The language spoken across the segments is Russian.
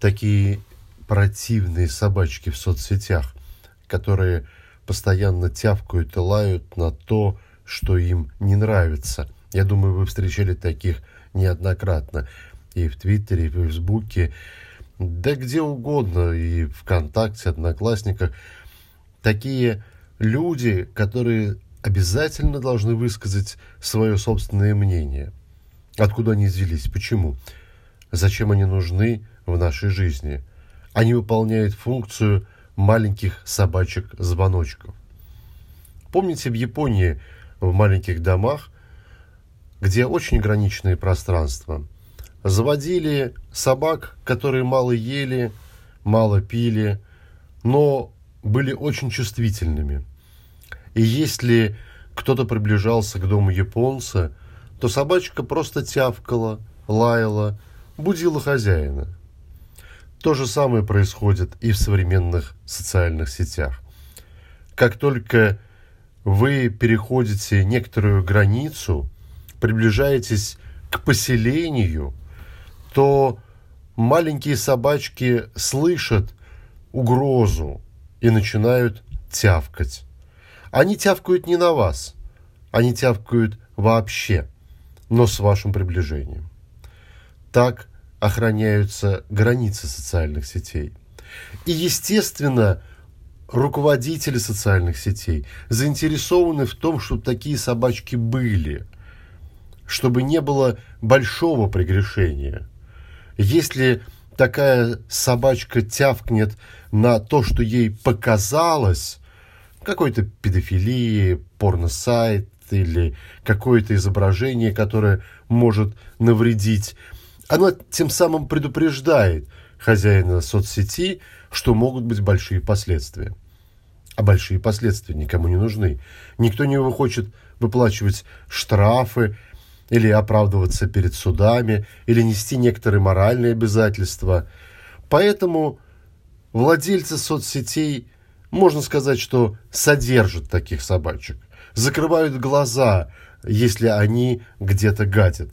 такие противные собачки в соцсетях, которые постоянно тявкают и лают на то, что им не нравится. Я думаю, вы встречали таких неоднократно и в Твиттере, и в Фейсбуке, да где угодно, и ВКонтакте, Одноклассниках. Такие люди, которые обязательно должны высказать свое собственное мнение. Откуда они взялись? Почему? Зачем они нужны в нашей жизни? Они выполняют функцию маленьких собачек-звоночков. Помните, в Японии в маленьких домах, где очень ограниченные пространства, заводили собак, которые мало ели, мало пили, но были очень чувствительными. И если кто-то приближался к дому японца, то собачка просто тявкала, лаяла, будила хозяина. То же самое происходит и в современных социальных сетях. Как только вы переходите некоторую границу, приближаетесь к поселению, то маленькие собачки слышат угрозу и начинают тявкать. Они тявкают не на вас, они тявкают вообще, но с вашим приближением. Так охраняются границы социальных сетей. И, естественно, руководители социальных сетей заинтересованы в том, чтобы такие собачки были, чтобы не было большого прегрешения. Если такая собачка тявкнет на то, что ей показалось, какой-то педофилии, порносайт или какое-то изображение, которое может навредить. Оно тем самым предупреждает хозяина соцсети, что могут быть большие последствия. А большие последствия никому не нужны. Никто не хочет выплачивать штрафы или оправдываться перед судами, или нести некоторые моральные обязательства. Поэтому владельцы соцсетей – можно сказать, что содержат таких собачек, закрывают глаза, если они где-то гадят.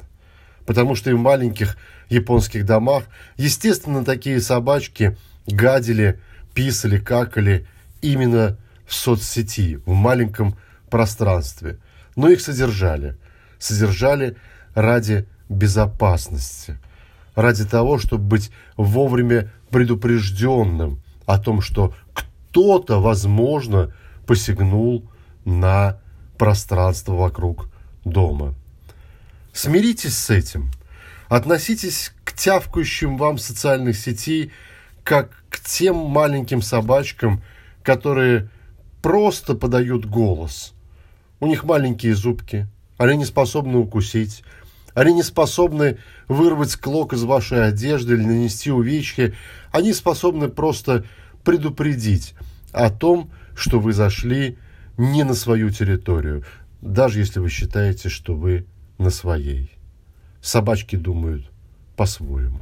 Потому что и маленьких японских домах, естественно, такие собачки гадили, писали, какали именно в соцсети, в маленьком пространстве. Но их содержали. Содержали ради безопасности, ради того, чтобы быть вовремя предупрежденным о том, что кто-то, возможно, посягнул на пространство вокруг дома. Смиритесь с этим. Относитесь к тявкающим вам социальных сетей как к тем маленьким собачкам, которые просто подают голос. У них маленькие зубки, они не способны укусить, они не способны вырвать клок из вашей одежды или нанести увечья, они способны просто предупредить о том, что вы зашли не на свою территорию, даже если вы считаете, что вы на своей. Собачки думают по-своему.